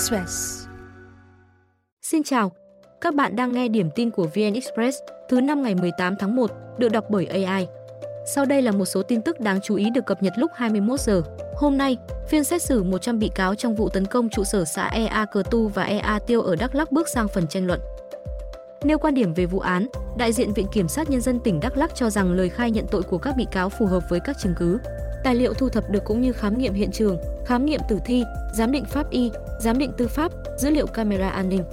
Express. Xin chào, các bạn đang nghe điểm tin của VN Express thứ năm ngày 18 tháng 1 được đọc bởi AI. Sau đây là một số tin tức đáng chú ý được cập nhật lúc 21 giờ. Hôm nay, phiên xét xử 100 bị cáo trong vụ tấn công trụ sở xã EA Cờ Tu và EA Tiêu ở Đắk Lắk bước sang phần tranh luận. Nêu quan điểm về vụ án, đại diện Viện Kiểm sát Nhân dân tỉnh Đắk Lắk cho rằng lời khai nhận tội của các bị cáo phù hợp với các chứng cứ. Tài liệu thu thập được cũng như khám nghiệm hiện trường, khám nghiệm tử thi, giám định pháp y, giám định tư pháp, dữ liệu camera an ninh.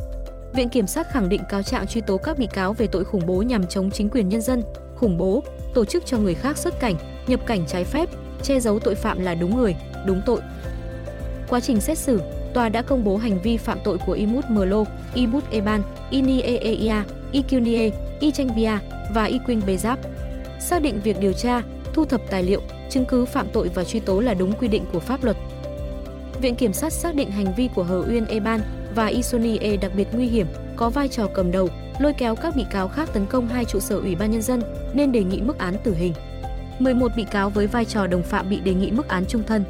Viện Kiểm sát khẳng định cáo trạng truy tố các bị cáo về tội khủng bố nhằm chống chính quyền nhân dân, khủng bố, tổ chức cho người khác xuất cảnh, nhập cảnh trái phép, che giấu tội phạm là đúng người, đúng tội. Quá trình xét xử, tòa đã công bố hành vi phạm tội của Imut Mlo, Imut Eban, Ini Eeia, Ikyunie, Ichengbia và Iquing Bezap. Xác định việc điều tra, thu thập tài liệu, chứng cứ phạm tội và truy tố là đúng quy định của pháp luật. Viện Kiểm sát xác định hành vi của Hờ Uyên Eban và Isoni E đặc biệt nguy hiểm, có vai trò cầm đầu, lôi kéo các bị cáo khác tấn công hai trụ sở Ủy ban Nhân dân nên đề nghị mức án tử hình. 11 bị cáo với vai trò đồng phạm bị đề nghị mức án trung thân.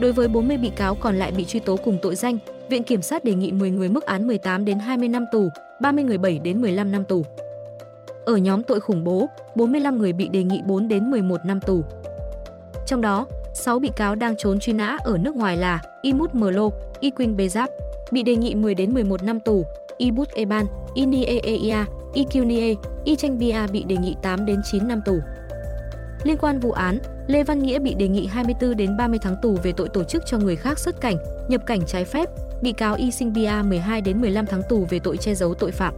Đối với 40 bị cáo còn lại bị truy tố cùng tội danh, Viện Kiểm sát đề nghị 10 người mức án 18 đến 20 năm tù, 30 người 7 đến 15 năm tù. Ở nhóm tội khủng bố, 45 người bị đề nghị 4 đến 11 năm tù. Trong đó, 6 bị cáo đang trốn truy nã ở nước ngoài là Imut Merlo, Iquing Bezap, bị đề nghị 10 đến 11 năm tù, Ibut Eban, Ini Eeia, Ikyunie, Ichengbia bị đề nghị 8 đến 9 năm tù. Liên quan vụ án, Lê Văn Nghĩa bị đề nghị 24 đến 30 tháng tù về tội tổ chức cho người khác xuất cảnh, nhập cảnh trái phép, bị cáo Y Sinh Bia 12 đến 15 tháng tù về tội che giấu tội phạm.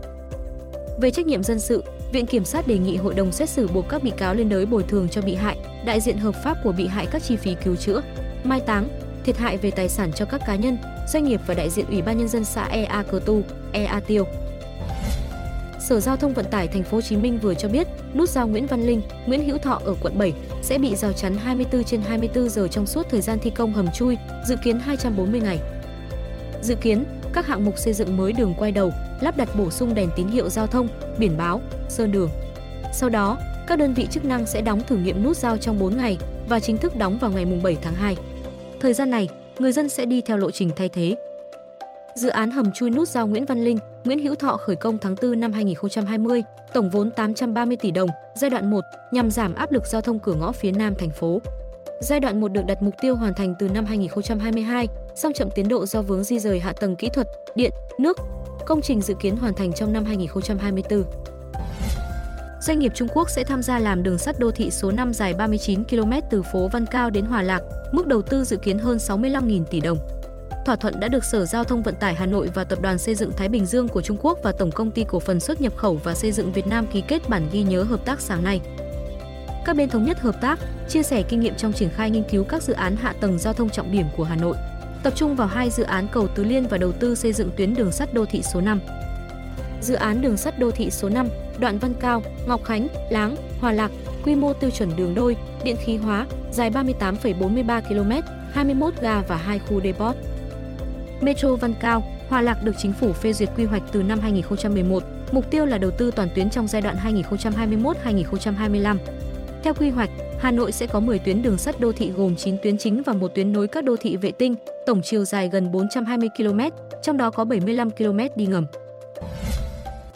Về trách nhiệm dân sự, Viện Kiểm sát đề nghị hội đồng xét xử buộc các bị cáo liên đới bồi thường cho bị hại, đại diện hợp pháp của bị hại các chi phí cứu chữa, mai táng, thiệt hại về tài sản cho các cá nhân, doanh nghiệp và đại diện Ủy ban nhân dân xã EA Cờ Tu, EA Tiêu. Sở Giao thông Vận tải Thành phố Hồ Chí Minh vừa cho biết, nút giao Nguyễn Văn Linh, Nguyễn Hữu Thọ ở quận 7 sẽ bị rào chắn 24 trên 24 giờ trong suốt thời gian thi công hầm chui, dự kiến 240 ngày. Dự kiến, các hạng mục xây dựng mới đường quay đầu, lắp đặt bổ sung đèn tín hiệu giao thông, biển báo, sơn đường. Sau đó, các đơn vị chức năng sẽ đóng thử nghiệm nút giao trong 4 ngày và chính thức đóng vào ngày 7 tháng 2. Thời gian này, người dân sẽ đi theo lộ trình thay thế. Dự án hầm chui nút giao Nguyễn Văn Linh, Nguyễn Hữu Thọ khởi công tháng 4 năm 2020, tổng vốn 830 tỷ đồng, giai đoạn 1 nhằm giảm áp lực giao thông cửa ngõ phía Nam thành phố. Giai đoạn 1 được đặt mục tiêu hoàn thành từ năm 2022, song chậm tiến độ do vướng di rời hạ tầng kỹ thuật, điện, nước. Công trình dự kiến hoàn thành trong năm 2024. Doanh nghiệp Trung Quốc sẽ tham gia làm đường sắt đô thị số 5 dài 39 km từ phố Văn Cao đến Hòa Lạc, mức đầu tư dự kiến hơn 65.000 tỷ đồng. Thỏa thuận đã được Sở Giao thông Vận tải Hà Nội và Tập đoàn Xây dựng Thái Bình Dương của Trung Quốc và Tổng công ty Cổ phần xuất nhập khẩu và xây dựng Việt Nam ký kết bản ghi nhớ hợp tác sáng nay. Các bên thống nhất hợp tác, chia sẻ kinh nghiệm trong triển khai nghiên cứu các dự án hạ tầng giao thông trọng điểm của Hà Nội, tập trung vào hai dự án cầu Tứ Liên và đầu tư xây dựng tuyến đường sắt đô thị số 5. Dự án đường sắt đô thị số 5, đoạn Văn Cao, Ngọc Khánh, Láng, Hòa Lạc, quy mô tiêu chuẩn đường đôi, điện khí hóa, dài 38,43 km, 21 ga và 2 khu depot. Metro Văn Cao, Hòa Lạc được chính phủ phê duyệt quy hoạch từ năm 2011, mục tiêu là đầu tư toàn tuyến trong giai đoạn 2021-2025. Theo quy hoạch, Hà Nội sẽ có 10 tuyến đường sắt đô thị gồm 9 tuyến chính và một tuyến nối các đô thị vệ tinh, tổng chiều dài gần 420 km, trong đó có 75 km đi ngầm.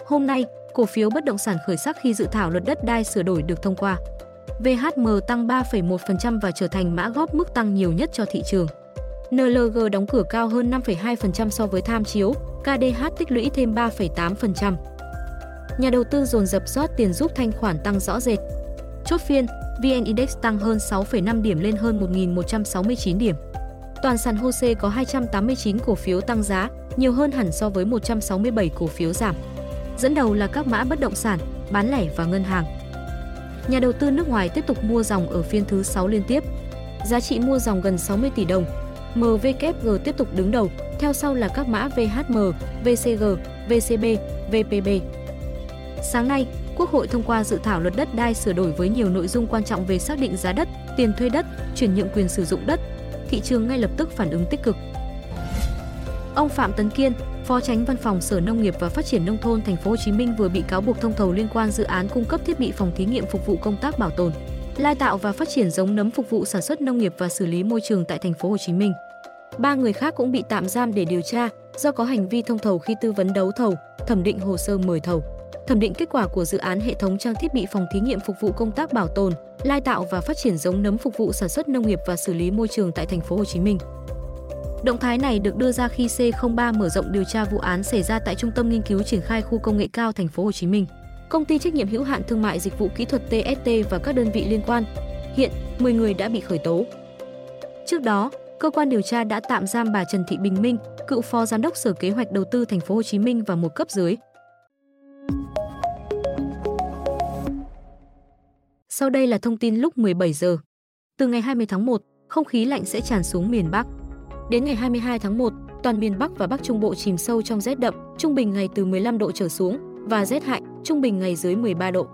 Hôm nay, cổ phiếu bất động sản khởi sắc khi dự thảo luật đất đai sửa đổi được thông qua. VHM tăng 3,1% và trở thành mã góp mức tăng nhiều nhất cho thị trường. NLG đóng cửa cao hơn 5,2% so với tham chiếu, KDH tích lũy thêm 3,8%. Nhà đầu tư dồn dập rót tiền giúp thanh khoản tăng rõ rệt. Chốt phiên, VN Index tăng hơn 6,5 điểm lên hơn 1.169 điểm. Toàn sàn HOSE có 289 cổ phiếu tăng giá, nhiều hơn hẳn so với 167 cổ phiếu giảm. Dẫn đầu là các mã bất động sản, bán lẻ và ngân hàng. Nhà đầu tư nước ngoài tiếp tục mua dòng ở phiên thứ 6 liên tiếp. Giá trị mua dòng gần 60 tỷ đồng. MVKG tiếp tục đứng đầu, theo sau là các mã VHM, VCG, VCB, VPB. Sáng nay, Quốc hội thông qua dự thảo luật đất đai sửa đổi với nhiều nội dung quan trọng về xác định giá đất, tiền thuê đất, chuyển nhượng quyền sử dụng đất. Thị trường ngay lập tức phản ứng tích cực. Ông Phạm Tấn Kiên, Phó Tránh Văn phòng Sở Nông nghiệp và Phát triển nông thôn Thành phố Hồ Chí Minh vừa bị cáo buộc thông thầu liên quan dự án cung cấp thiết bị phòng thí nghiệm phục vụ công tác bảo tồn, lai tạo và phát triển giống nấm phục vụ sản xuất nông nghiệp và xử lý môi trường tại Thành phố Hồ Chí Minh. Ba người khác cũng bị tạm giam để điều tra do có hành vi thông thầu khi tư vấn đấu thầu, thẩm định hồ sơ mời thầu. Thẩm định kết quả của dự án hệ thống trang thiết bị phòng thí nghiệm phục vụ công tác bảo tồn, lai tạo và phát triển giống nấm phục vụ sản xuất nông nghiệp và xử lý môi trường tại thành phố Hồ Chí Minh. Động thái này được đưa ra khi C03 mở rộng điều tra vụ án xảy ra tại Trung tâm nghiên cứu triển khai khu công nghệ cao thành phố Hồ Chí Minh. Công ty trách nhiệm hữu hạn thương mại dịch vụ kỹ thuật TST và các đơn vị liên quan. Hiện, 10 người đã bị khởi tố. Trước đó, cơ quan điều tra đã tạm giam bà Trần Thị Bình Minh, cựu phó giám đốc Sở Kế hoạch Đầu tư thành phố Hồ Chí Minh và một cấp dưới. Sau đây là thông tin lúc 17 giờ. Từ ngày 20 tháng 1, không khí lạnh sẽ tràn xuống miền Bắc. Đến ngày 22 tháng 1, toàn miền Bắc và Bắc Trung Bộ chìm sâu trong rét đậm, trung bình ngày từ 15 độ trở xuống và rét hại, trung bình ngày dưới 13 độ.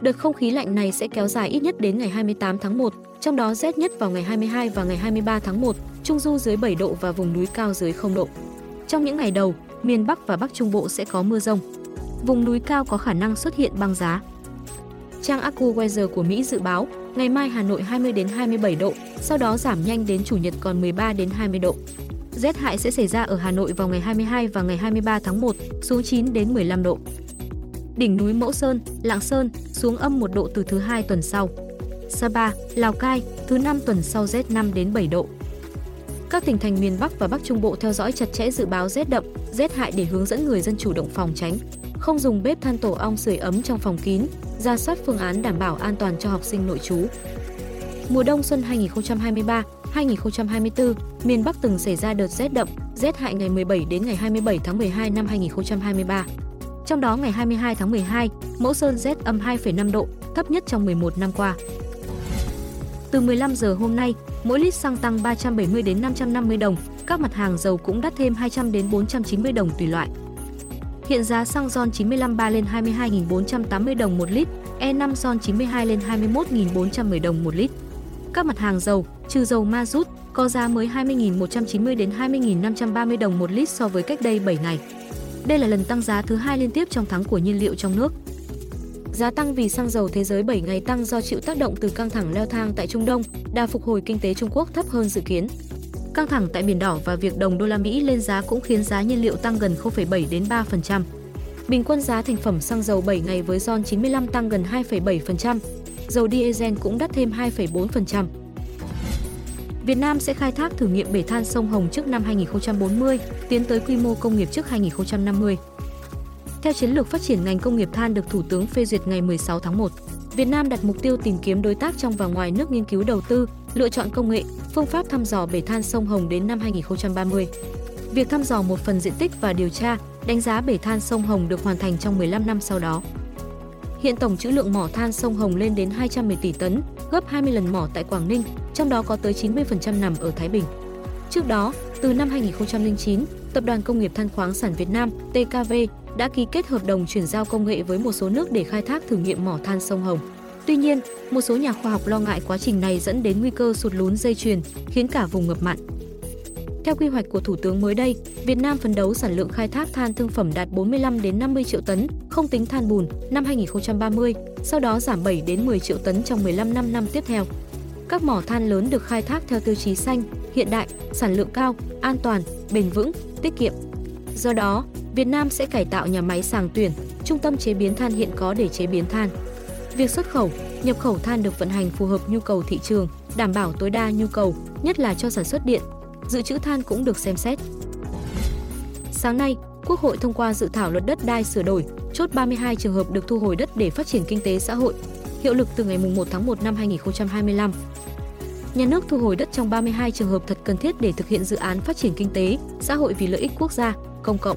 Đợt không khí lạnh này sẽ kéo dài ít nhất đến ngày 28 tháng 1, trong đó rét nhất vào ngày 22 và ngày 23 tháng 1, trung du dưới 7 độ và vùng núi cao dưới 0 độ. Trong những ngày đầu, miền Bắc và Bắc Trung Bộ sẽ có mưa rông. Vùng núi cao có khả năng xuất hiện băng giá. Trang AccuWeather của Mỹ dự báo, ngày mai Hà Nội 20 đến 27 độ, sau đó giảm nhanh đến chủ nhật còn 13 đến 20 độ. Rét hại sẽ xảy ra ở Hà Nội vào ngày 22 và ngày 23 tháng 1, xuống 9 đến 15 độ. Đỉnh núi Mẫu Sơn, Lạng Sơn xuống âm 1 độ từ thứ hai tuần sau. Sapa, Lào Cai, thứ năm tuần sau rét 5 đến 7 độ. Các tỉnh thành miền Bắc và Bắc Trung Bộ theo dõi chặt chẽ dự báo rét đậm, rét hại để hướng dẫn người dân chủ động phòng tránh. Không dùng bếp than tổ ong sưởi ấm trong phòng kín, ra soát phương án đảm bảo an toàn cho học sinh nội trú. Mùa đông xuân 2023, 2024, miền Bắc từng xảy ra đợt rét đậm, rét hại ngày 17 đến ngày 27 tháng 12 năm 2023. Trong đó ngày 22 tháng 12, mẫu sơn rét âm 2,5 độ, thấp nhất trong 11 năm qua. Từ 15 giờ hôm nay, mỗi lít xăng tăng 370 đến 550 đồng, các mặt hàng dầu cũng đắt thêm 200 đến 490 đồng tùy loại. Hiện giá xăng RON 95 3 lên 22.480 đồng một lít, E5 RON 92 lên 21.410 đồng một lít. Các mặt hàng dầu, trừ dầu ma rút, có giá mới 20.190 đến 20.530 đồng một lít so với cách đây 7 ngày. Đây là lần tăng giá thứ hai liên tiếp trong tháng của nhiên liệu trong nước. Giá tăng vì xăng dầu thế giới 7 ngày tăng do chịu tác động từ căng thẳng leo thang tại Trung Đông, đà phục hồi kinh tế Trung Quốc thấp hơn dự kiến. Căng thẳng tại Biển Đỏ và việc đồng đô la Mỹ lên giá cũng khiến giá nhiên liệu tăng gần 0,7 đến 3%. Bình quân giá thành phẩm xăng dầu 7 ngày với RON 95 tăng gần 2,7%, dầu diesel cũng đắt thêm 2,4%. Việt Nam sẽ khai thác thử nghiệm bể than sông Hồng trước năm 2040, tiến tới quy mô công nghiệp trước 2050. Theo chiến lược phát triển ngành công nghiệp than được Thủ tướng phê duyệt ngày 16 tháng 1, Việt Nam đặt mục tiêu tìm kiếm đối tác trong và ngoài nước nghiên cứu đầu tư, lựa chọn công nghệ, phương pháp thăm dò bể than sông Hồng đến năm 2030. Việc thăm dò một phần diện tích và điều tra, đánh giá bể than sông Hồng được hoàn thành trong 15 năm sau đó. Hiện tổng trữ lượng mỏ than sông Hồng lên đến 210 tỷ tấn, gấp 20 lần mỏ tại Quảng Ninh, trong đó có tới 90% nằm ở Thái Bình. Trước đó, từ năm 2009, Tập đoàn Công nghiệp Than khoáng sản Việt Nam TKV đã ký kết hợp đồng chuyển giao công nghệ với một số nước để khai thác thử nghiệm mỏ than sông Hồng. Tuy nhiên, một số nhà khoa học lo ngại quá trình này dẫn đến nguy cơ sụt lún dây chuyền, khiến cả vùng ngập mặn. Theo quy hoạch của Thủ tướng mới đây, Việt Nam phấn đấu sản lượng khai thác than thương phẩm đạt 45 đến 50 triệu tấn, không tính than bùn, năm 2030, sau đó giảm 7 đến 10 triệu tấn trong 15 năm năm tiếp theo. Các mỏ than lớn được khai thác theo tiêu chí xanh, hiện đại, sản lượng cao, an toàn, bền vững, tiết kiệm. Do đó, Việt Nam sẽ cải tạo nhà máy sàng tuyển, trung tâm chế biến than hiện có để chế biến than. Việc xuất khẩu, nhập khẩu than được vận hành phù hợp nhu cầu thị trường, đảm bảo tối đa nhu cầu, nhất là cho sản xuất điện. Dự trữ than cũng được xem xét. Sáng nay, Quốc hội thông qua dự thảo luật đất đai sửa đổi, chốt 32 trường hợp được thu hồi đất để phát triển kinh tế xã hội, hiệu lực từ ngày 1 tháng 1 năm 2025. Nhà nước thu hồi đất trong 32 trường hợp thật cần thiết để thực hiện dự án phát triển kinh tế, xã hội vì lợi ích quốc gia, công cộng.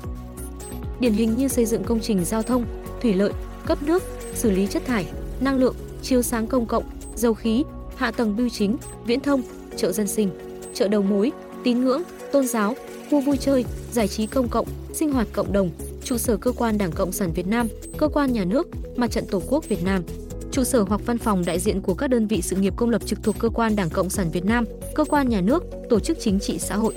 Điển hình như xây dựng công trình giao thông, thủy lợi, cấp nước, xử lý chất thải, năng lượng, chiếu sáng công cộng, dầu khí, hạ tầng bưu chính, viễn thông, chợ dân sinh, chợ đầu mối, tín ngưỡng, tôn giáo, khu vui chơi, giải trí công cộng, sinh hoạt cộng đồng, trụ sở cơ quan Đảng Cộng sản Việt Nam, cơ quan nhà nước, Mặt trận Tổ quốc Việt Nam, trụ sở hoặc văn phòng đại diện của các đơn vị sự nghiệp công lập trực thuộc cơ quan Đảng Cộng sản Việt Nam, cơ quan nhà nước, tổ chức chính trị xã hội.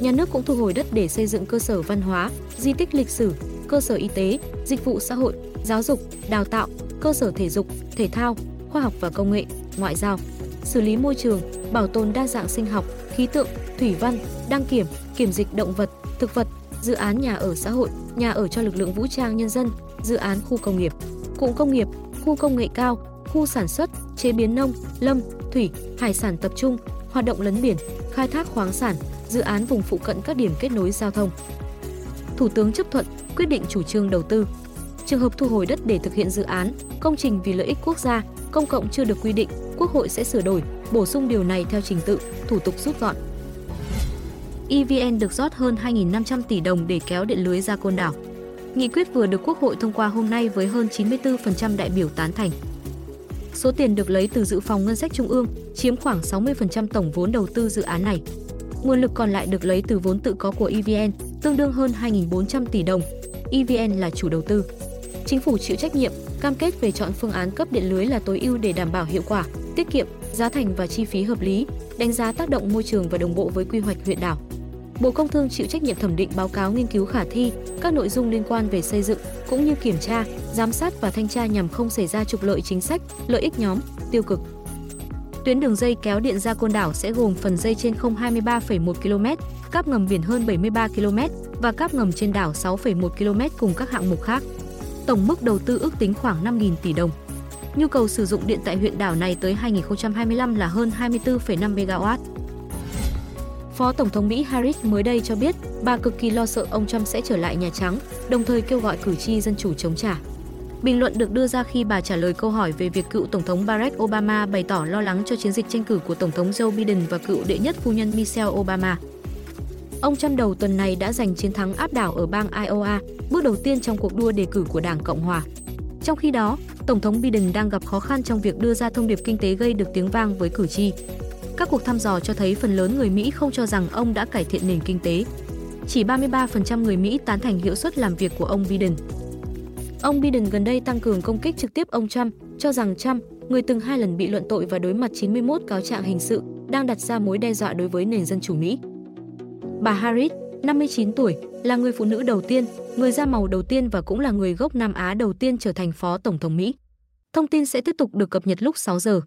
Nhà nước cũng thu hồi đất để xây dựng cơ sở văn hóa, di tích lịch sử, cơ sở y tế, dịch vụ xã hội, giáo dục, đào tạo, cơ sở thể dục, thể thao, khoa học và công nghệ, ngoại giao, xử lý môi trường, bảo tồn đa dạng sinh học, khí tượng, thủy văn, đăng kiểm, kiểm dịch động vật, thực vật, dự án nhà ở xã hội, nhà ở cho lực lượng vũ trang nhân dân, dự án khu công nghiệp, cụm công nghiệp, khu công nghệ cao, khu sản xuất, chế biến nông, lâm, thủy, hải sản tập trung, hoạt động lấn biển, khai thác khoáng sản, dự án vùng phụ cận các điểm kết nối giao thông. Thủ tướng chấp thuận quyết định chủ trương đầu tư. Trường hợp thu hồi đất để thực hiện dự án, công trình vì lợi ích quốc gia, công cộng chưa được quy định, Quốc hội sẽ sửa đổi, bổ sung điều này theo trình tự, thủ tục rút gọn. EVN được rót hơn 2.500 tỷ đồng để kéo điện lưới ra côn đảo. Nghị quyết vừa được Quốc hội thông qua hôm nay với hơn 94% đại biểu tán thành. Số tiền được lấy từ dự phòng ngân sách trung ương, chiếm khoảng 60% tổng vốn đầu tư dự án này. Nguồn lực còn lại được lấy từ vốn tự có của EVN, tương đương hơn 2.400 tỷ đồng. EVN là chủ đầu tư. Chính phủ chịu trách nhiệm, cam kết về chọn phương án cấp điện lưới là tối ưu để đảm bảo hiệu quả, tiết kiệm, giá thành và chi phí hợp lý, đánh giá tác động môi trường và đồng bộ với quy hoạch huyện đảo. Bộ Công Thương chịu trách nhiệm thẩm định báo cáo nghiên cứu khả thi, các nội dung liên quan về xây dựng cũng như kiểm tra, giám sát và thanh tra nhằm không xảy ra trục lợi chính sách, lợi ích nhóm, tiêu cực. Tuyến đường dây kéo điện ra Côn Đảo sẽ gồm phần dây trên không 23,1 km, cáp ngầm biển hơn 73 km và cáp ngầm trên đảo 6,1 km cùng các hạng mục khác. Tổng mức đầu tư ước tính khoảng 5.000 tỷ đồng. Nhu cầu sử dụng điện tại huyện đảo này tới 2025 là hơn 24,5 MW. Phó Tổng thống Mỹ Harris mới đây cho biết bà cực kỳ lo sợ ông Trump sẽ trở lại Nhà Trắng, đồng thời kêu gọi cử tri dân chủ chống trả. Bình luận được đưa ra khi bà trả lời câu hỏi về việc cựu Tổng thống Barack Obama bày tỏ lo lắng cho chiến dịch tranh cử của Tổng thống Joe Biden và cựu đệ nhất phu nhân Michelle Obama. Ông Trump đầu tuần này đã giành chiến thắng áp đảo ở bang Iowa, bước đầu tiên trong cuộc đua đề cử của Đảng Cộng hòa. Trong khi đó, Tổng thống Biden đang gặp khó khăn trong việc đưa ra thông điệp kinh tế gây được tiếng vang với cử tri. Các cuộc thăm dò cho thấy phần lớn người Mỹ không cho rằng ông đã cải thiện nền kinh tế. Chỉ 33% người Mỹ tán thành hiệu suất làm việc của ông Biden. Ông Biden gần đây tăng cường công kích trực tiếp ông Trump, cho rằng Trump, người từng hai lần bị luận tội và đối mặt 91 cáo trạng hình sự, đang đặt ra mối đe dọa đối với nền dân chủ Mỹ. Bà Harris, 59 tuổi, là người phụ nữ đầu tiên, người da màu đầu tiên và cũng là người gốc Nam Á đầu tiên trở thành Phó Tổng thống Mỹ. Thông tin sẽ tiếp tục được cập nhật lúc 6 giờ.